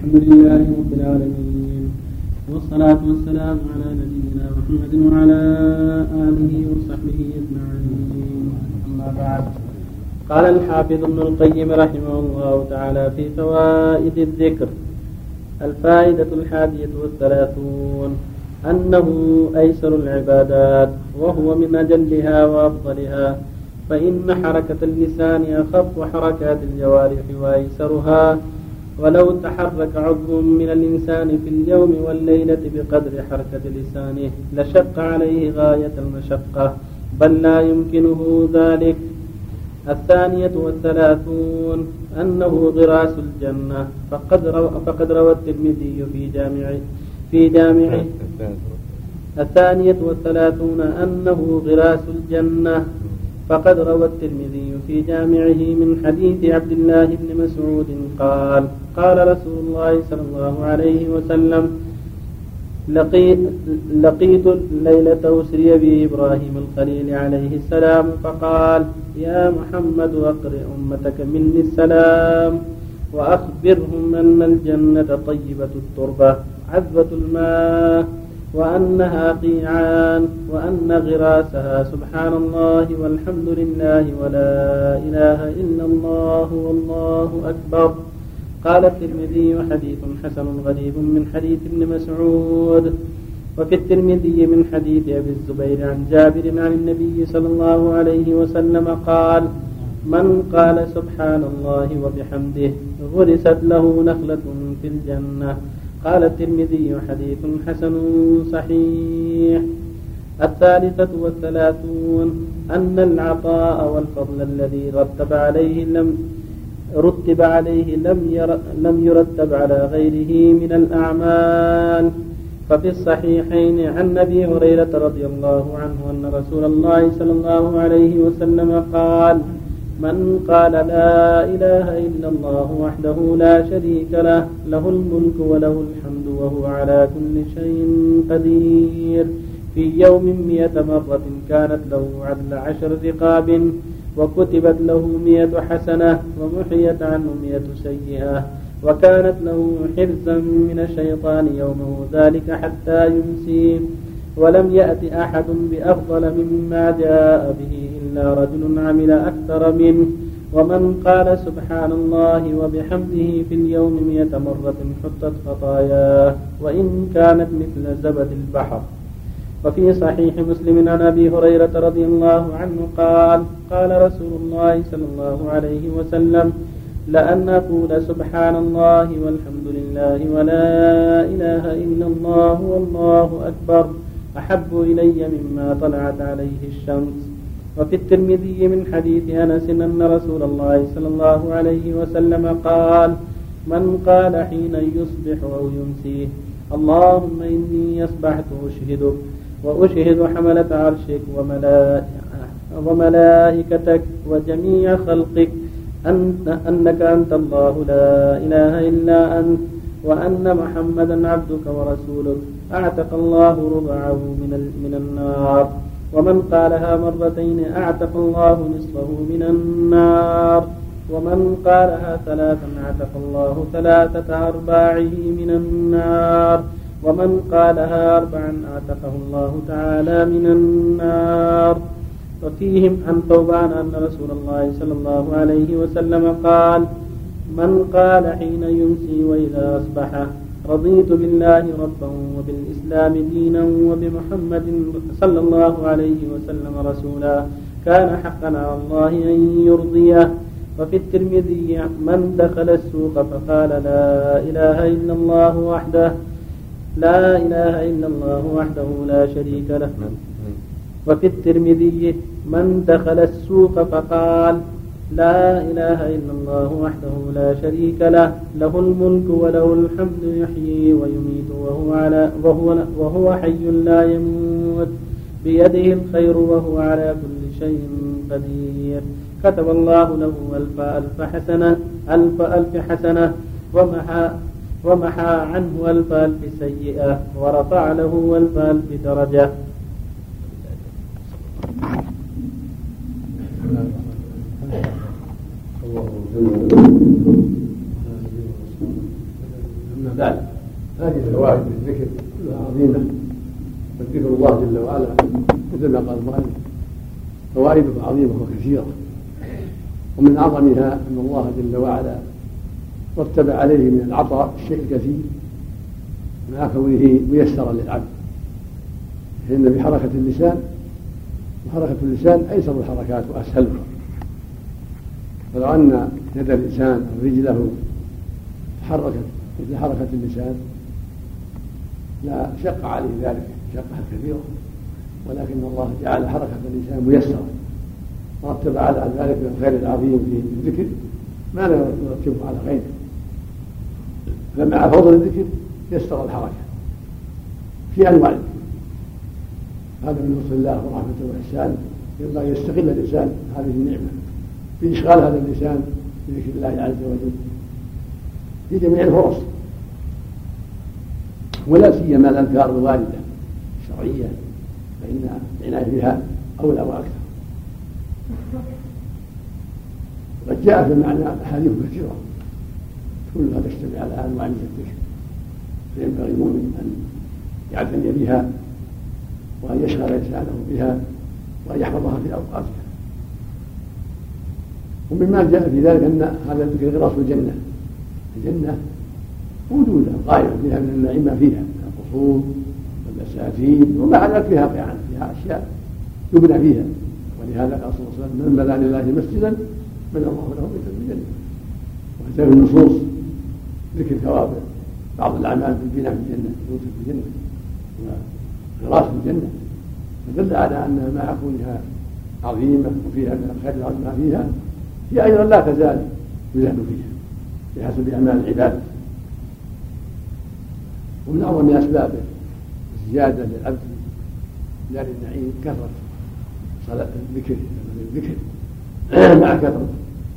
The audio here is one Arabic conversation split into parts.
الحمد لله رب العالمين. والصلاة والسلام على نبينا محمد وعلى آله وصحبه أجمعين. أما بعد. قال الحافظ ابن القيم رحمه الله تعالى في فوائد الذكر الفائدة الحادية والثلاثون أنه أيسر العبادات وهو من أجلها وأفضلها فإن حركة اللسان أخف حركات الجوارح وأيسرها ولو تحرك عضو من الإنسان في اليوم والليلة بقدر حركة لسانه لشق عليه غاية المشقة بل لا يمكنه ذلك. الثانية والثلاثون أنه غراس الجنة فقد روى, فقد روى الترمذي في جامعه في جامعه الثانية والثلاثون أنه غراس الجنة فقد روى الترمذي في جامعه من حديث عبد الله بن مسعود قال قال رسول الله صلى الله عليه وسلم لقيت, لقيت ليلة أسري بإبراهيم الخليل عليه السلام فقال يا محمد أقرئ أمتك مني السلام وأخبرهم أن الجنة طيبة التربة عذبة الماء وأنها قيعان وأن غراسها سبحان الله والحمد لله ولا إله إلا الله والله أكبر. قال الترمذي حديث حسن غريب من حديث ابن مسعود. وفي الترمذي من حديث أبي الزبير عن جابر عن النبي صلى الله عليه وسلم قال من قال سبحان الله وبحمده غرست له نخلة في الجنة. قال الترمذي حديث حسن صحيح. الثالثة والثلاثون أن العطاء والفضل الذي رتب عليه لم رتب عليه لم ير لم يرتب على غيره من الأعمال. ففي الصحيحين عن أبي هريرة رضي الله عنه أن رسول الله صلى الله عليه وسلم قال من قال لا إله إلا الله وحده لا شريك له له الملك وله الحمد وهو على كل شيء قدير. في يوم مئة مرة كانت له عدل عشر رقاب وكتبت له مئة حسنة ومحيت عنه مئة سيئة وكانت له حرزا من الشيطان يومه ذلك حتى يمسي ولم يأت أحد بأفضل مما جاء به إلا رجل عمل أكثر منه ومن قال سبحان الله وبحمده في اليوم مئة مرة حطت خطاياه وإن كانت مثل زبد البحر. وفي صحيح مسلم عن أبي هريرة رضي الله عنه قال قال رسول الله صلى الله عليه وسلم لأن أقول سبحان الله والحمد لله ولا إله إلا الله والله أكبر أحب إلي مما طلعت عليه الشمس. وفي الترمذي من حديث أنس أن رسول الله صلى الله عليه وسلم قال من قال حين يصبح أو يمسي اللهم إني أصبحت أشهدك وأشهد حملة عرشك وملائكتك وجميع خلقك أن أنك أنت الله لا إله إلا أنت وأن محمدا عبدك ورسولك أعتق الله ربعه من من النار. ومن قالها مرتين أعتق الله نصفه من النار. ومن قالها ثلاثا أعتق الله ثلاثة أرباعه من النار. ومن قالها أربعا أعتقه الله تعالى من النار. وفيهم عن ثوبان أن رسول الله صلى الله عليه وسلم قال من قال حين يمسي وإذا أصبح رضيت بالله ربا وبالإسلام دينا وبمحمد صلى الله عليه وسلم رسولا. كان حقا على الله أن يرضيه. وفي الترمذي من دخل السوق فقال لا إله إلا الله وحده لا إله إلا الله وحده لا شريك له. وفي الترمذي من دخل السوق فقال لا إله إلا الله وحده لا شريك له له الملك وله الحمد يحيي ويميت وهو, على وهو, وهو حي لا يموت. بيده الخير وهو على كل شيء قدير. كتب الله له ألف ألف حسنة ألف ألف حسنة ومحى ومحى عنه ألف ألف سيئة ورفع له ألف ألف درجة. وعلا أما بعد هذه الفوائد الذكر كلها عظيمة فذكر الله جل وعلا مثل ما قال المؤلف فوائده عظيمة وكثيرة. ومن أعظمها أن الله جل وعلا رتب عليه من العطاء الشيء الكثير مع كونه ميسرا للعبد. فإن بحركة اللسان وحركة اللسان أيسر الحركات وأسهلها. فلو أن يد الإنسان أو رجله تحركت مثل حركة اللسان لا شق عليه ذلك شقة كثيرة ولكن الله جعل حركة اللسان ميسرة. ورتب على ذلك من الخير العظيم في الذكر ما لا يرتبه على غيره. فمع فضل الذكر يسر الحركة في أنواع الذكر. هذا من لطف الله ورحمته وإحسانه ينبغي يستغل الإنسان. هذه النعمة في إشغال هذا اللسان بذكر الله عز وجل. في جميع الفرص. ولا سيما الأذكار الواردة الشرعية فإن العناية بها أولى وأكثر. قد جاء في المعنى أحاديث كثيرة كلها تشتمل على أنواع من الذكر. فينبغي المؤمن أن يعتني بها وأن يشغل لسانه بها وأن يحفظها في أوقاتها ومما جاء في ذلك أن هذا الذكر غراس الجنة. الجنة موجودة غاية فيها من النعيم ما فيها من القصور والبساتين ومع ذلك فيها قيعان فيها أشياء يبنى فيها. ولهذا قال صلى الله عليه وسلم من بنى لله مسجدا بنى الله له بيتا في الجنة. وجاء في النصوص ذكر ثواب بعض الأعمال في البناء في الجنة في الجنة غراس في الجنة. فدل على أنها مع كونها عظيمة وفيها من الخير ما فيها هي أيضا لا تزال يزهد فيها بحسب أعمال العباد. ومن أعظم أسبابه الزيادة للعبد دار النعيم كثرة صلاة الذكر الذكر مع كثرة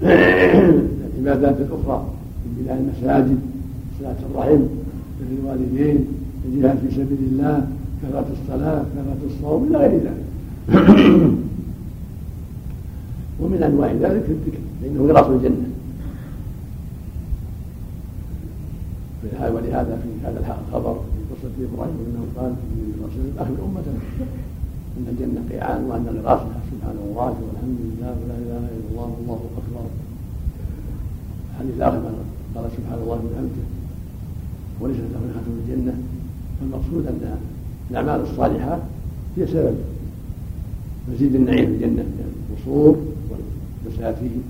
العبادات الأخرى من بناء المساجد صلاة الرحم بر الوالدين الجهاد في سبيل الله كثرة الصلاة كثرة الصوم إلى غير ذلك. ومن أنواع ذلك الذكر فإنه غراس الجنة. ولهذا في هذا الخبر في قصة إبراهيم أنه قال للرسول أخبر أمة أن الجنة قيعان وأن غراسها سبحان الله والحمد لله ولا إله إلا الله والله أكبر. الحديث الآخر قال سبحان الله وبحمده وليس له نهاية الجنة. فالمقصود أن الأعمال الصالحة هي سبب مزيد النعيم في الجنة القصور والبساتين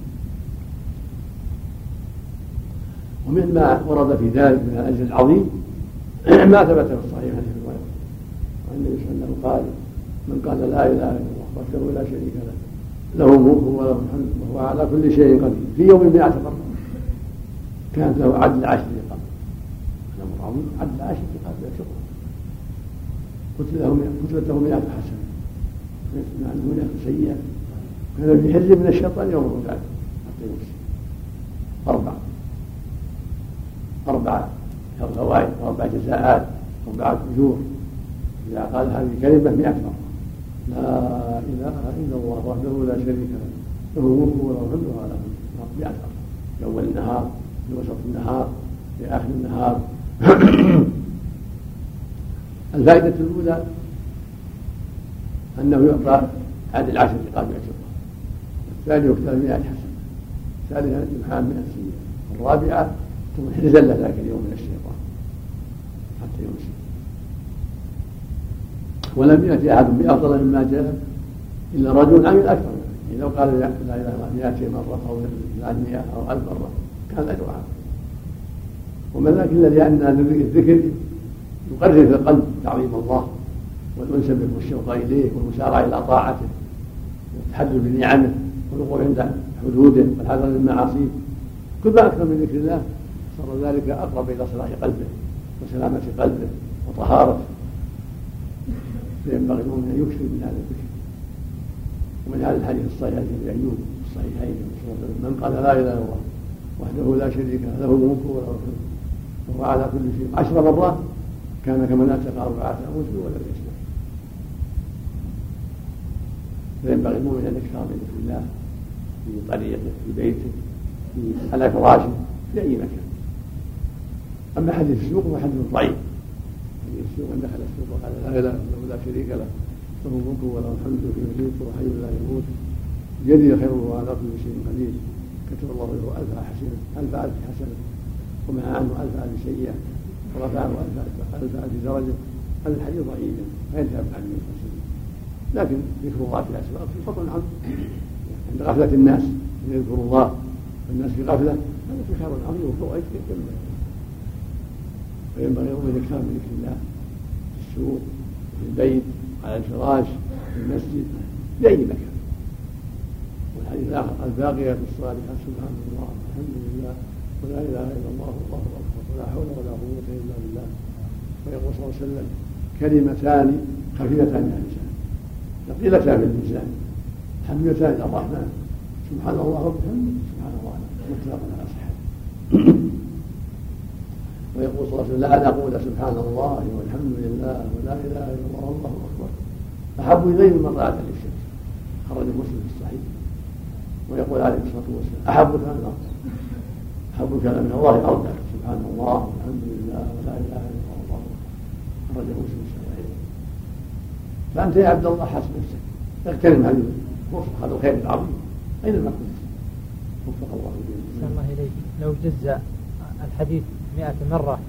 ومما ورد في ذلك من الأجر العظيم ما ثبت في الصحيح عن الرواية. وعن النبي صلى الله عليه وسلم قال من قال لا إله إلا الله وحده لا شريك له له الملك وله الحمد وهو على كل شيء قدير. في يوم مئة مرة كانت له عدل عشر رقاب الأمر عظيم عدل عشر رقاب يعتقها كتب له كتبت له مئة حسنة. مع أنه مئة سيئة. في حزب من الشيطان يوم بعد حتى يمسي أربعة أربعة فوائد وأربع جزاءات وأربعة أجور. إذا قال هذه الكلمة مئة مرة. لا إله إلا الله وحده لا شريك له. له الملك وله الحمد وله مئة مرة. في أول النهار في وسط النهار في آخر النهار. الفائدة الأولى أنه يعطى عدد عشر رقاب يعتقها الثاني يكتب مئة حسنة الثالثة يمحى مئة سيئة الرابعة زل ذاك اليوم من الشيطان. حتى يمسي ولم يأتي أحد بأفضل مما جاء إلا رجل عمل أكثر يعني لو قال لا إله إلا الله 200 مرة أو 300 أو 1000 مرة كان أجر ومن ذلك إلا لأن الذكر يقرر في القلب تعظيم الله والأنس به والشوق إليه والمسارعة إلى طاعته والتحدث بنعمه. والوقوف عند حدوده والحذر من معاصيه كل ما أكثر من ذكر الله صار ذلك أقرب إلى صلاح قلبه وسلامة قلبه وطهارته. فينبغي المؤمن أن يكثر من هذا الذكر. ومن هذا الحديث الصحيح حديث أيوب الصحيحين من قال لا إله إلا الله وحده لا شريك له له الملك وله الحمد وهو على كل شيء. عشر مرات كان كمن اتق اربعه انفس ولم يسلم فينبغي المؤمن أن يكثر من ذكر الله في طريقه في بيته في على فراشه في أي مكان. أما حديث السوق فهو حديث ضعيف. حديث السوق من دخل السوق وقال لا إلا الله لا شريك له له الملك وله الحمد في يميت وحي لا يموت. بيده خير وعلى كل شيء قدير. كتب الله له ألف حسنة ألف ألف حسنة. ومع عنه ألف ألف سيئة. ورفعه ألف ألف درجة. هذا الحديث ضعيف فيذهب عن المفسرين لكن ذكر الله في الأسباب في فضل عنه عند غفلة الناس يذكر الله والناس في غفلة هذا في خير عظيم وفوائد كثيرة وينبغي أن يكثر من ذكر الله في السوق في البيت على الفراش في المسجد في أي مكان. والحديث الآخر الباقيات الصالحات سبحان الله الحمد لله ولا إله إلا الله والله أكبر ولا حول ولا قوة إلا بالله. ويقول صلى الله عليه وسلم كلمتان خفيفتان على اللسان ثقيلتان الميزان حميتان الرحمن. سبحان الله وبحمده سبحان الله. مطلق على صحته ويقول صلى الله عليه وسلم لا أقول سبحان الله والحمد لله ولا إله إلا الله والله أكبر. أحب الي من رأت للشمس خرج مسلم في الصحيح. ويقول عليه الصلاة والسلام أحب كلام الله أحب كلام من الله أربع سبحان الله والحمد لله ولا إله إلا الله. خرج مسلم في فأنت يا عبد الله حسب نفسك اغتنم هذه الفرصه هذا الخير العظيم؟ اينما كنت وفق الله الله اليك لو جز الحديث مئة مرة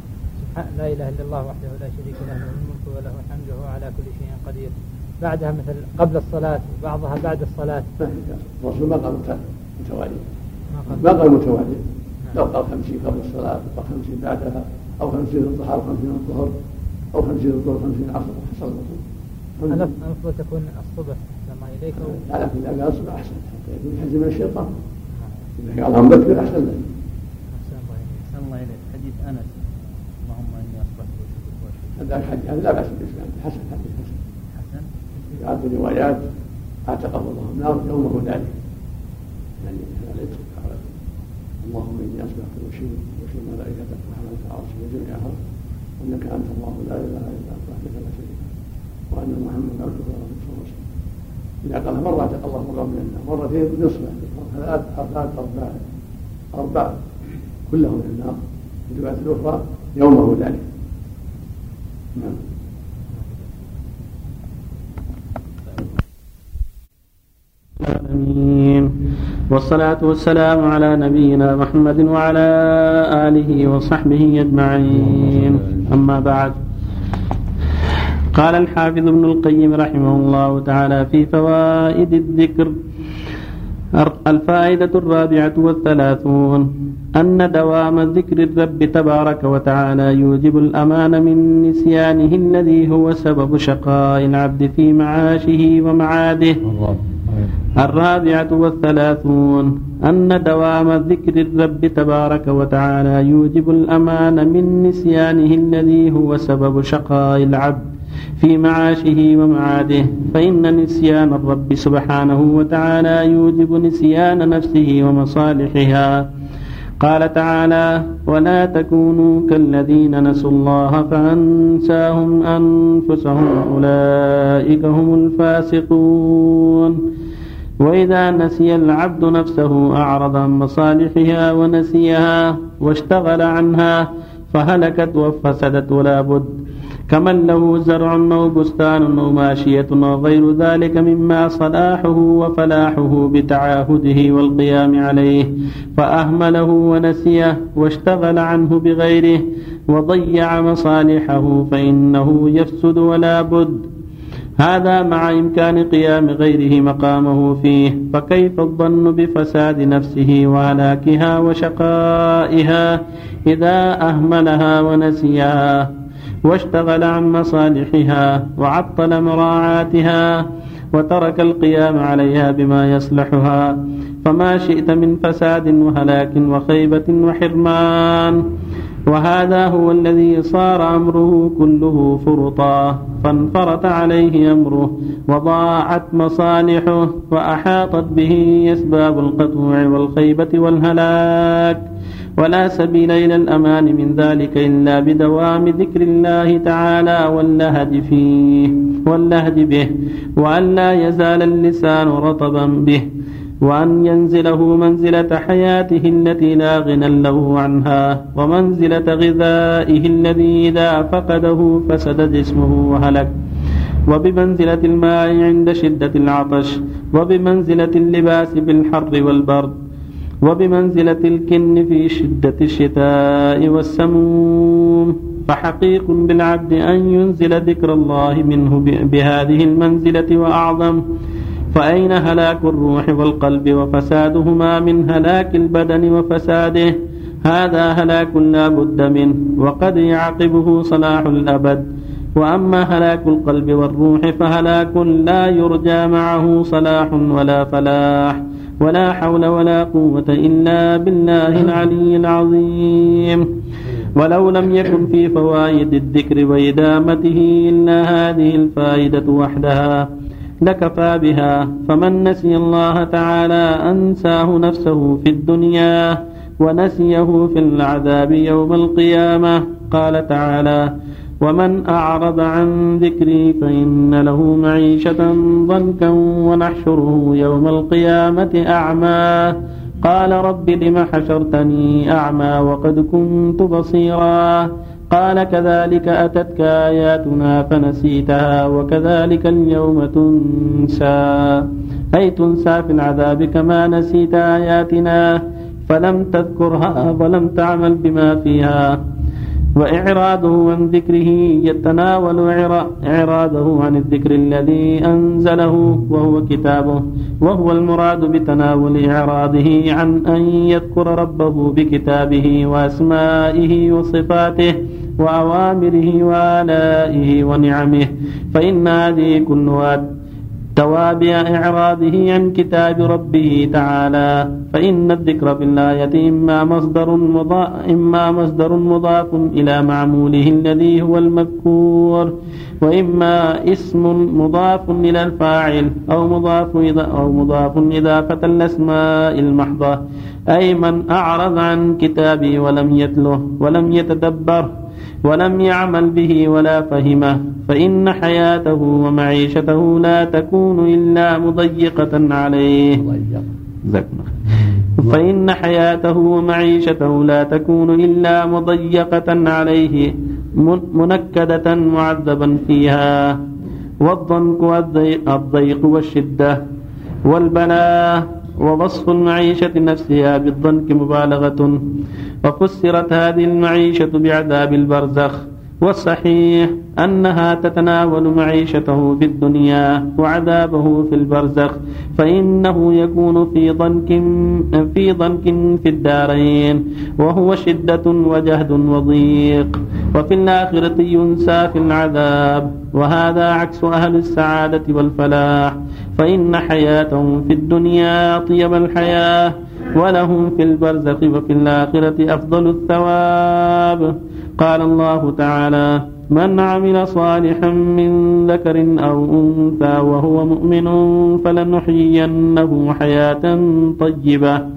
سبحان لا إله إلا الله وحده لا شريك له له الملك وله الحمد وهو على كل شيء قدير. بعدها مثل قبل الصلاة وبعضها بعد الصلاة. الرسول ما قال متوالي. ما قال. متوالي. لو قال خمسين قبل الصلاة أو خمسين بعدها أو خمسين أو خمسين الظهر أو خمسين الظهر خمسين العصر حصل الرسول المفروض تكون الصبح الله إليك؟ على كل حال الصبح أحسن. حتى يكون حزم من الشيطان. إذا قالها مبكر أحسن. له أحسن الله إليك. حديث أنس. اللهم إني أصبحت هذا الحديث هذا لا بأس بالإسلام حسن حديث حسن. حسن؟ في روايات أعتقه الله النار يومه ذلك. يعني العتق اللهم إني أصبحت وشيء وشيء ملائكتك وحملت عرشك وجميعها إنك أنت الله. لا إله إلا أنت وحدك لا وان محمدا عليه وسلم. إذا قال مرة اعتق الله مرة من النار مرتين نصفة. ثلاث اربعه اربعه أربعة. كلهم من النار. في الروايه الاخرى يومه ذلك. نعم. والصلاة والسلام على نبينا محمد وعلى آله وصحبه أجمعين. أما بعد. قال الحافظ ابن القيم رحمه الله تعالى في فوائد الذكر. الفائدة الرابعة والثلاثون أن دوام ذكر الرب تبارك وتعالى يوجب الأمان من نسيانه الذي هو سبب شقاء العبد في معاشه ومعاده. الرابعة والثلاثون أن دوام ذكر الرب تبارك وتعالى يوجب الأمان من نسيانه الذي هو سبب شقاء العبد. في معاشه ومعاده فإن نسيان الرب سبحانه وتعالى يوجب نسيان نفسه ومصالحها. قال تعالى ولا تكونوا كالذين نسوا الله فأنساهم أنفسهم أولئك هم الفاسقون. وإذا نسي العبد نفسه أعرض عن مصالحها ونسيها واشتغل عنها فهلكت وفسدت ولا بد كمن له زرع أو بستان أو ماشية أو غير ذلك مما صلاحه وفلاحه بتعاهده والقيام عليه فأهمله ونسيه واشتغل عنه بغيره وضيع مصالحه فإنه يفسد ولا بد. هذا مع إمكان قيام غيره مقامه فيه فكيف الظن بفساد نفسه وهلاكها وشقائها إذا أهملها ونسيها؟ واشتغل عن مصالحها وعطل مراعاتها وترك القيام عليها بما يصلحها. فما شئت من فساد وهلاك وخيبة وحرمان. وهذا هو الذي صار أمره كله فرطا. فانفرط عليه أمره وضاعت مصالحه وأحاطت به أسباب القطوع والخيبة والهلاك. ولا سبيل إلى الأمان من ذلك إلا بدوام ذكر الله تعالى واللهج فيه واللهج به وأن لا يزال اللسان رطبا به وأن ينزله منزلة حياته التي لا غنى له عنها ومنزلة غذائه الذي إذا فقده فسد جسمه وهلك وبمنزلة الماء عند شدة العطش وبمنزلة اللباس بالحر والبرد وبمنزلة الكن في شدة الشتاء والسموم. فحقيق بالعبد أن ينزل ذكر الله منه بهذه المنزلة وأعظم. فأين هلاك الروح والقلب وفسادهما من هلاك البدن وفساده؟ هذا هلاك لا بد منه وقد يعقبه صلاح الأبد. وأما هلاك القلب والروح فهلاك لا يرجى معه صلاح ولا فلاح. ولا حول ولا قوة إلا بالله العلي العظيم. ولو لم يكن في فوائد الذكر وإدامته إلا هذه الفائدة وحدها لكفى بها فمن نسي الله تعالى أنساه نفسه في الدنيا ونسيه في العذاب يوم القيامة. قال تعالى ومن أعرض عن ذكري فإن له معيشة ضنكا ونحشره يوم القيامة أعمى. قال رب لم حشرتني أعمى وقد كنت بصيرا. قال كذلك أتتك آياتنا فنسيتها وكذلك اليوم تنسى. أي تنسى في العذاب كما نسيت آياتنا. فلم تذكرها ولم تعمل بما فيها. وإعراضه عن ذكره يتناول إعراضه عن الذكر الذي أنزله وهو كتابه وهو المراد بتناول إعراضه عن أن يذكر ربه بكتابه وأسمائه وصفاته وأوامره وآلائه ونعمه. فإن هذه كلها توابع إعراضه عن كتاب ربه تعالى. فإن الذكر في الآية إما مصدر مضاف إما مصدر مضاف إلى معموله الذي هو المذكور وإما اسم مضاف إلى الفاعل أو مضاف أو مضاف إضافة الأسماء المحضة. أي من أعرض عن كتابي ولم يتله ولم يتدبر ولم يعمل به ولا فهمه فإن حياته ومعيشته لا تكون إلا مضيقة عليه. فإن حياته ومعيشته لا تكون إلا مضيقة عليه منكدة معذبا فيها. والضنك والضيق والشدة والبلاء ووصف المعيشة نفسها بالضنك مبالغة. وفسرت هذه المعيشة بعذاب البرزخ. والصحيح أنها تتناول معيشته في الدنيا وعذابه في البرزخ. فإنه يكون في ضنك في ضنك في الدارين. وهو شدة وجهد وضيق. وفي الآخرة ينسى في العذاب. وهذا عكس أهل السعادة والفلاح. فإن حياتهم في الدنيا طيب الحياة ولهم في البرزخ وفي الآخرة أفضل الثواب. قال الله تعالى من عمل صالحا من ذكر أو أنثى وهو مؤمن فلنحيينه حياة طيبة.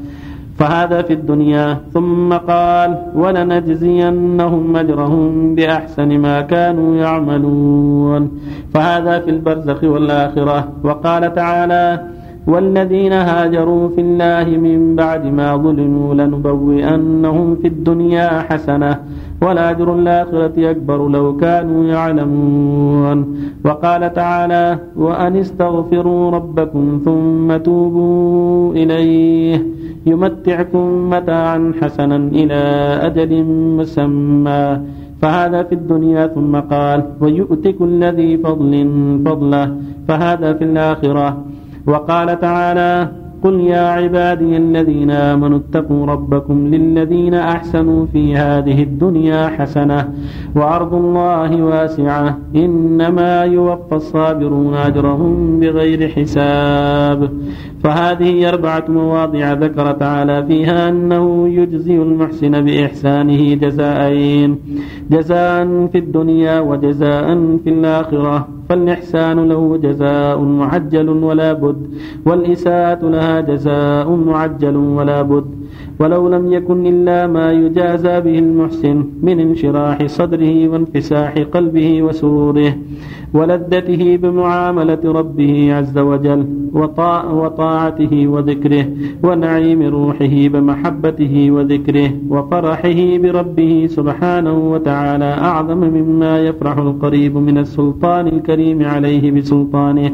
فهذا في الدنيا. ثم قال ولنجزينهم أجرهم بأحسن ما كانوا يعملون. فهذا في البرزخ والآخرة. وقال تعالى والذين هاجروا في الله من بعد ما ظلموا لنبوئنهم في الدنيا حسنة ولأجر الآخرة أكبر لو كانوا يعلمون. وقال تعالى وأن استغفروا ربكم ثم توبوا إليه. يمتعكم متاعا حسنا إلى أجل مسمى. فهذا في الدنيا ثم قال ويؤتك الذي فضل فضله. فهذا في الآخرة. وقال تعالى قل يا عبادي الذين آمنوا اتقوا ربكم للذين أحسنوا في هذه الدنيا حسنة وأرض الله واسعة. إنما يوفى الصابرون أجرهم بغير حساب. فهذه أربعة مواضع ذكر تعالى فيها أنه يجزي المحسن بإحسانه جزاءين جزاء في الدنيا وجزاء في الآخرة. فالإحسان له جزاء معجل ولا بد والإساءة لها جزاء معجل ولا بد. ولو لم يكن إلا ما يجازى به المحسن من انشراح صدره وانفساح قلبه وسروره. ولذته بمعاملة ربه عز وجل وطاعته وذكره ونعيم روحه بمحبته وذكره وفرحه بربه سبحانه وتعالى أعظم مما يفرح القريب من السلطان الكريم عليه بسلطانه.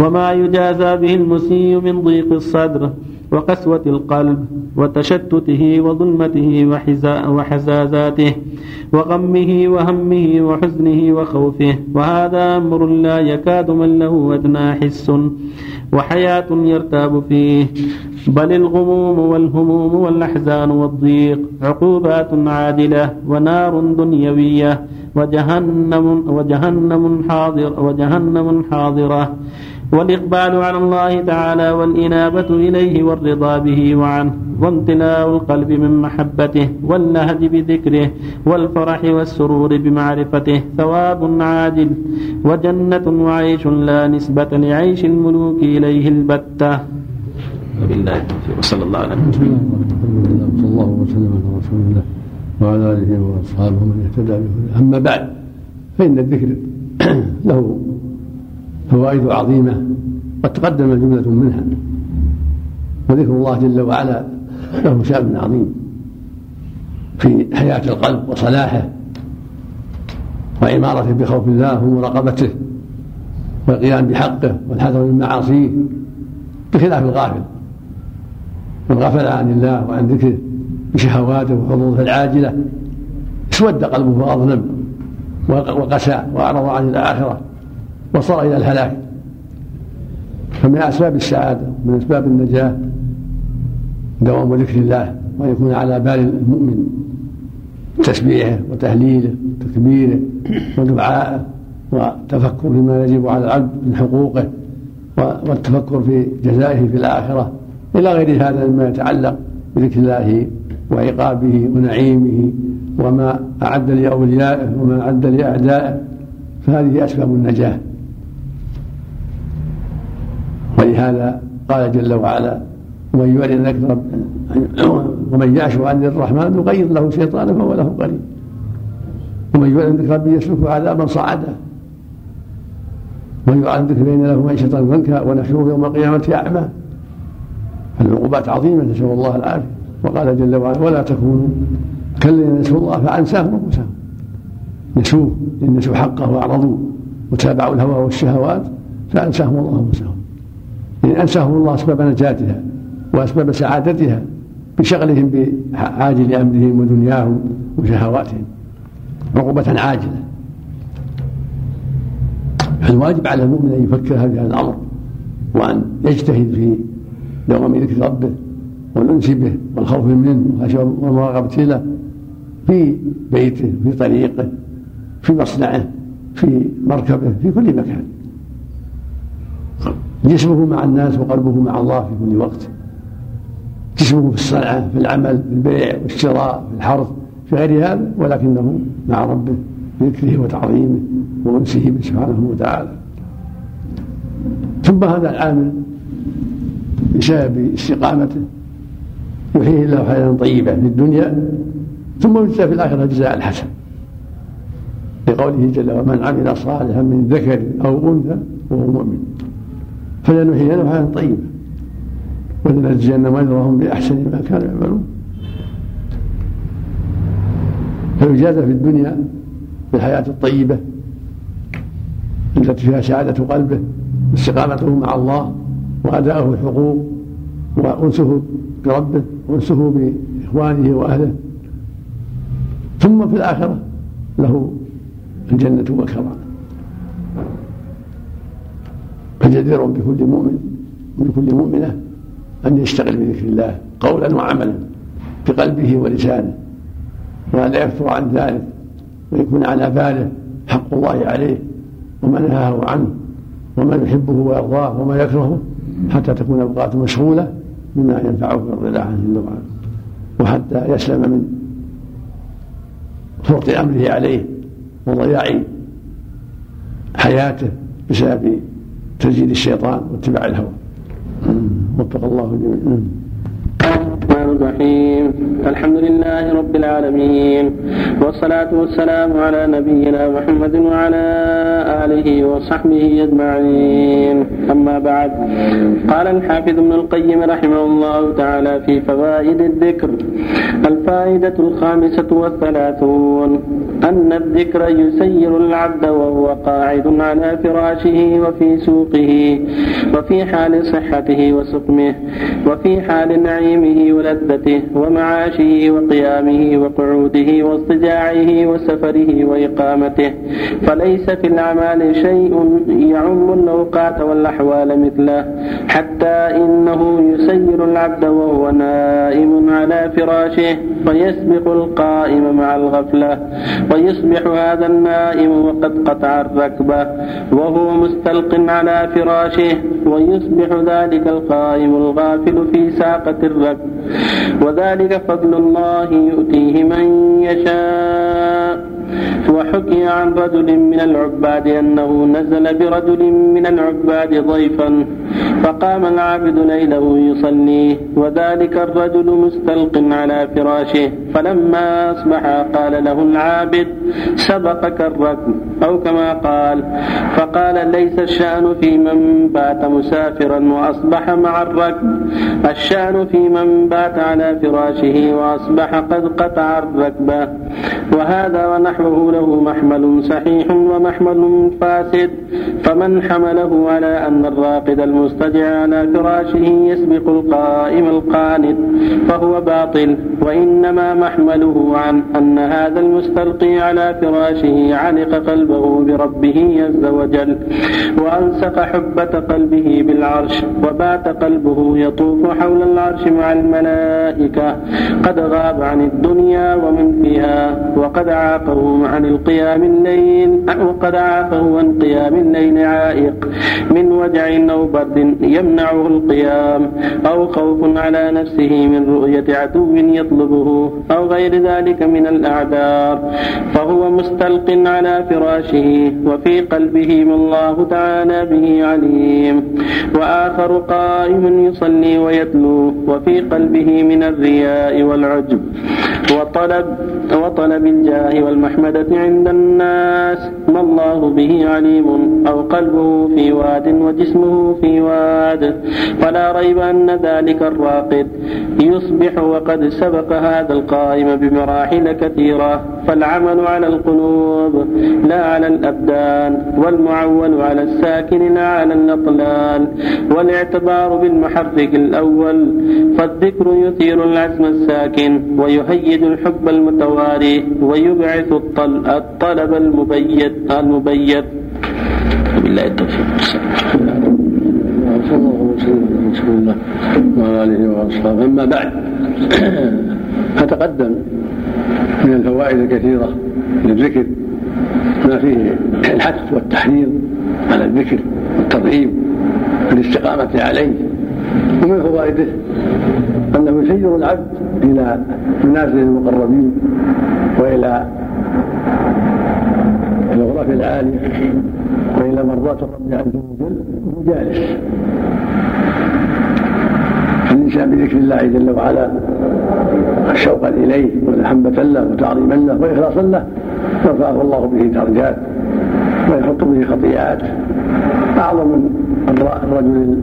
وما يجازى به المسيء من ضيق الصدر وقسوة القلب وتشتته وظلمته وحزازاته وغمه وهمه وحزنه وخوفه وهذا أمر لا يكاد من له أدنى حس وحياة يرتاب فيه بل الغموم والهموم والأحزان والضيق عقوبات عادلة ونار دنيوية وجهنم وجهنم حاضر وجهنم حاضرة والإقبال على الله تعالى والإنابة إليه والرضا به وعنه وامتلاء القلب من محبته واللهج بذكره والفرح والسرور بمعرفته ثواب عادل وجنة وعيش لا نسبة لعيش الملوك إليه البتة. وبالله وصلى الله على محمد. صلى الله وسلم على رسول الله وعلى آله وأصحابه من اهتدى به. أما بعد فإن الذكر له فوائد عظيمة قد تقدم جملة منها وذكر الله جل وعلا له شأن عظيم في حياة القلب وصلاحه وعمارته بخوف الله ومراقبته والقيام بحقه والحذر من معاصيه بخلاف الغافل من غفل عن الله وعن ذكره بشهواته وحظوظه العاجلة اسود قلبه وأظلم وقسى وأعرض عن الآخرة وصار إلى الهلاك. فمن أسباب السعادة من أسباب النجاة دوام ذكر الله وأن يكون على بال المؤمن تسبيحه وتهليله وتكبيره ودعائه والتفكر فيما يجب على العبد من حقوقه والتفكر في جزائه في الآخرة. إلى غير هذا مما يتعلق بذكر الله وعقابه ونعيمه وما أعد لأوليائه وما أعد لأعدائه فهذه أسباب النجاة. ولهذا قال جل وعلا ومن يعرض ذكر ومن يعش عن الرحمن نقيض له شيطانا فهو له قريب ومن يعرض ذكر ربه يسلكه عذابا صعدا. ومن يعرض ذكر بين له معيشة ضنكا ونحشره يوم القيامة أعمى. فالعقوبات عظيمة نسأل الله العافية. وقال جل وعلا ولا تكونوا كالذين نسوا الله فأنساهم أنفسهم. نسوه إن نسوا حقه وأعرضوا وتابعوا الهوى والشهوات فأنساهم الله أنفسهم. إن أنساهم الله أسباب نجاتها وأسباب سعادتها بشغلهم بعاجل أمرهم ودنياهم وشهواتهم عقوبة عاجلة. فالواجب على المؤمن أن يفكر في هذا الأمر وأن يجتهد في دوام ذكر ربه والأنس به والخوف منه والمراقبة له في بيته في طريقه في مصنعه في مركبه في كل مكان. جسمه مع الناس وقلبه مع الله في كل وقت. جسمه في الصنعة في العمل في البيع والشراء في الحرث في غير هذا ولكنه مع ربه بذكره وتعظيمه وانسه به سبحانه وتعالى. ثم هذا العامل بسبب استقامته يحييه الله حياة طيبة في الدنيا ثم يجزى في الآخرة الجزاء الحسن. لقوله جل وعلا من عمل صالحا من ذكر أو أنثى وهو مؤمن. فلنحيينه حياة طيبة. ولنجزينهم اجرهم بأحسن ما كانوا يعملون. فيجازى في الدنيا بالحياة الطيبة التي فيها سعاده قلبه واستقامته مع الله واداؤه الحقوق وأنسه بربه وأنسه بإخوانه وأهله. ثم في الآخرة له الجنة والكرامه فجدير بكل مؤمن وبكل مؤمنة أن يشتغل بذكر الله قولا وعملا بقلبه ولسانه. ولا يفتر عن ذلك ويكون على باله حق الله عليه وما نهاه عنه وما يحبه ويرضاه وما يكرهه حتى تكون أوقاته مشغولة بما ينفعه في الرضا عنه جل وعلا. وحتى يسلم من فرط أمره عليه وضياع حياته بسبب تزيد الشيطان واتباع الهوى. وفق الله جميعا الرحمن الرحيم. الحمد لله رب العالمين والصلاة والسلام على نبينا محمد وعلى آله وصحبه أجمعين. أما بعد قال الحافظ ابن القيم رحمه الله تعالى في فوائد الذكر الفائدة الخامسة والثلاثون أن الذكر يسير العبد وهو قاعد على فراشه وفي سوقه وفي حال صحته وسقمه وفي حال نعيمه ولذته ومعاشه وقيامه وقعوده واضطجاعه وسفره وإقامته. فليس في الأعمال شيء يعم الأوقات والأحوال مثله حتى إنه يسير العبد وهو نائم على فراشه فيسبق القائم مع الغفلة ويصبح هذا النائم وقد قطع الركبة وهو مستلق على فراشه ويصبح ذلك القائم الغافل في ساقة الركب. وذلك فضل الله يؤتيه من يشاء. وحكي عن رجل من العباد أنه نزل برجل من العباد ضيفا فقام العابد ليله يصلي وذلك الرجل مستلق على فراشه فلما أصبح قال له العابد سبقك الركب أو كما قال فقال ليس الشأن في من بات مسافرا وأصبح مع الركب الشأن في من بات على فراشه وأصبح قد قطع الركبة وهذا ونحوه له محمل صحيح ومحمل فاسد فمن حمله على أن الراقد المستجع على فراشه يسبق القائم القانت فهو باطل. وإنما محمله عن أن هذا المستلقي على فراشه علق قلبه بربه عز وجل. وألصق حبة قلبه بالعرش وبات قلبه يطوف حول العرش مع الملائكة. قد غاب عن الدنيا ومن فيها وقد عاقه عن القيام الليل. وقد عاقه عن قيام الليل عائق. من وجع أو برد يمنعه القيام. أو خوف على نفسه من رؤية عدو يطلبه. أو غير ذلك من الأعذار. فهو مستلق على فراشه. وفي قلبه ما الله تعالى به عليم. وآخر قائم يصلي ويتلو. وفي قلبه من الرياء والعجب. وطلب وطلب الجاه والمحمدة عند الناس ما الله به عليم أو قلبه في واد وجسمه في واد. فلا ريب أن ذلك الراقد يصبح وقد سبق هذا القائم بمراحل كثيرة. فالعمل على القلوب لا على الأبدان والمعول على الساكن لا على الأطلال. والاعتبار بالمحرك الأول فالذكر يثير العزم الساكن ويهيج الحب المتواري ويبعث الطلب المبيت المبيت. بالله التوفيق. صلى الله وسلم على رسول الله أما بعد فتقدم من الفوائد الكثيرة للذكر ما فيه الحث والتحريض على الذكر والترغيب والاستقامة عليه. ومن فوائده أنه يسير العبد إلى منازل المقربين وإلى الغرف العاليه والى مرضاه الرب عز وجل وهو جالس الانسان بذكر الله جل وعلا شوقا إليه ومحبه له وتعظيما له وإخلاصا له يرفعه الله به درجات ويحط به خطيئات. أعظم من الرجل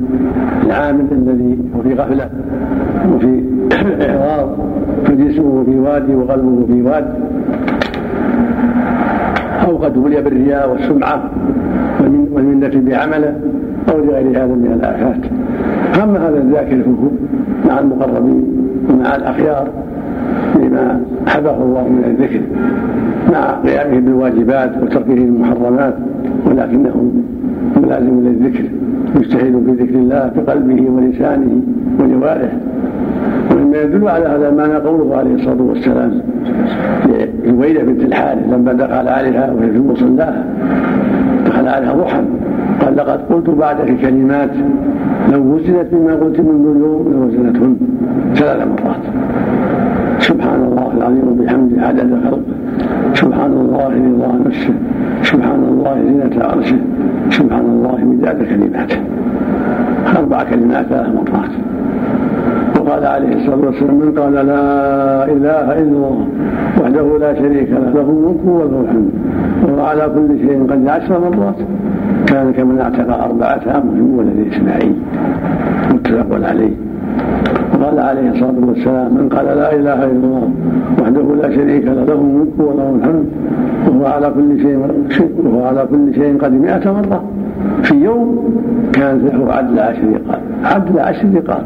العامل الذي هو في غفلة وفي اعراض فجسمه في وادي وقلبه في واد. أو قد ولي بالرياء والسمعة والمنة بعمله أو لغير هذا من الآفات. أما هذا الذاكر مع المقربين ومع الأخيار بما حبه الله من الذكر مع قيامه بالواجبات وتركه المحرمات ولكنه ملازم للذكر مجتهد في ذكر الله بقلبه ولسانه وجوارحه ومما يدل على هذا المعنى قوله عليه الصلاة والسلام. لجويده بنت الحارث لما دخل عليها وهي في مصلاها دخل عليها ضحى قال لقد قلت بعدك كلمات لو وزنت بما قلت منذ اليوم لوزنتهن ثلاث مرات. سبحان الله العظيم وبحمده عدد خلقه سبحان الله رضا نفسه. سبحان الله زينة عرشه. سبحان الله مداد كلماته. أربع كلمات ثلاث مرات. وقال عليه الصلاة والسلام من قال لا إله إلا الله وحده لا شريك له له الملك وله الحمد وهو على كل شيء قد عشر مرات كان كمن اعتق أربعة أمر من إسماعيل متفق عليه. وقال عليه الصلاة والسلام من قال لا إله إلا الله وحده لا شريك له له الملك وله الحمد وهو على كل شيء وهو على كل شيء قد مئة مرة في يوم كانت له عدل عشر رقاب عدل عشر رقاب.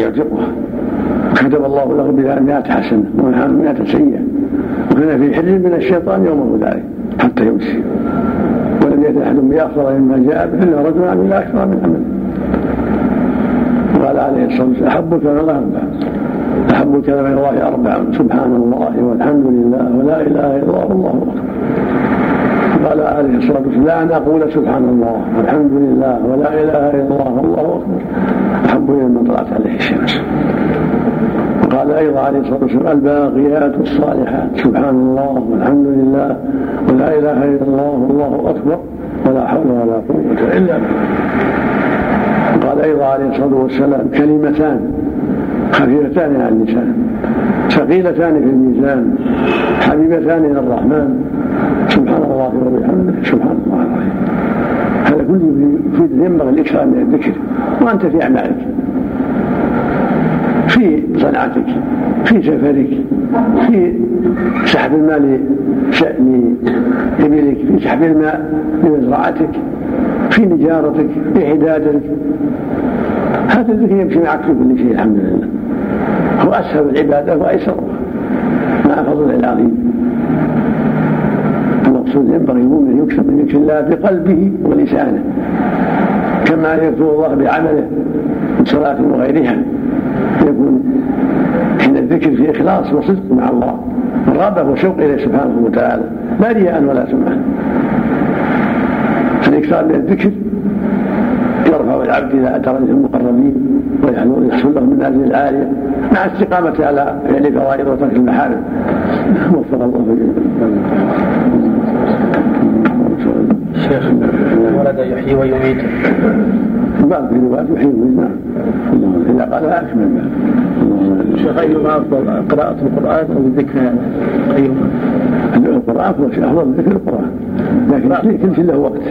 يعتقها كتب الله له بها مئة حسنة ومنها مئة سيئة. وكان في حل من الشيطان يومه ذلك حتى يمسي ولم يأت أحد بأفضل مما جاء به إلا رجل عمل أكثر من عمله وقال عليه الصلاة والسلام أحب الكلام الله أربع أحب الكلام إلى الله أربع سبحان الله والحمد لله ولا إله إلا الله. والله أكبر قال عليه الصلاة والسلام لا أن أقول سبحان الله والحمد لله ولا إله إلا الله والله أكبر. أحب إلى من طلعت عليه الشمس وقال أيضا عليه الصلاة والسلام الباقيات الصالحات سبحان الله والحمد لله ولا إله إلا الله والله أكبر ولا حول ولا قوة إلا بالله. قال أيضا عليه الصلاة والسلام كلمتان. خفيفتان على اللسان ثقيلتان في الميزان حبيبتان إلى الرحمن. سبحان الله وبحمده سبحان الله العظيم. هذا كله ينبغي الإكثار من الذكر وأنت في أعمالك في صنعتك في سفرك في سحب الماء لإبلك في سحب الماء لمزرعتك في نجارتك في حدادك. هذا الذكر يمشي معك في كل شيء الحمد لله. هو أسهل العبادة وأيسرها مع فضله العظيم. المقصود ينبغي المؤمن يكسب من ذكر الله بقلبه ولسانه. كما يذكر الله بعمله من صلاة وغيرها. يكون حين الذكر في إخلاص وصدق مع الله. والرغبة وشوق إليه سبحانه وتعالى. لا رياء ولا سمعة فالإكثار من الذكر العبد إلى درجة المقربين ويحصل له المنازل العالية مع استقامة على فعل فرائض وترك المحارم. وفق الله شيخ ولد يحيي ويميت. بعض في روايات يحيي ويميت نعم. إذا قالها أكمل شيخ أيهما أفضل قراءة القرآن أو الذكر؟ أيهما؟ القرآن هو أفضل ذكر القرآن. لكن كل شيء له وقت.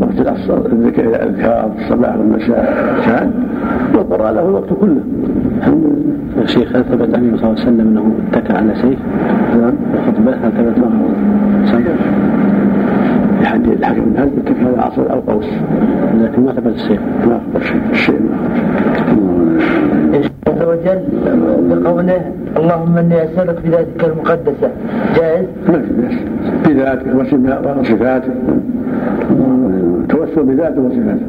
وقت العصر الذكر الأذكار الصباح والمساء كان. والقرآن له الوقت كله. الحمد لله. يا شيخ هل ثبت عن النبي صلى الله عليه وسلم أنه اتكى على سيف؟ نعم. الخطبة هل ثبت عنه؟ حديث الحكم بن اتكى على عصر أو قوس؟ لكن ما ثبت السيف. ما ثبت الشيء الشيء عز وجل بقوله اللهم إني أسألك بذاتك المقدسة. جائز؟ بذاتك وصفاتك توسل بذاته وصفاته.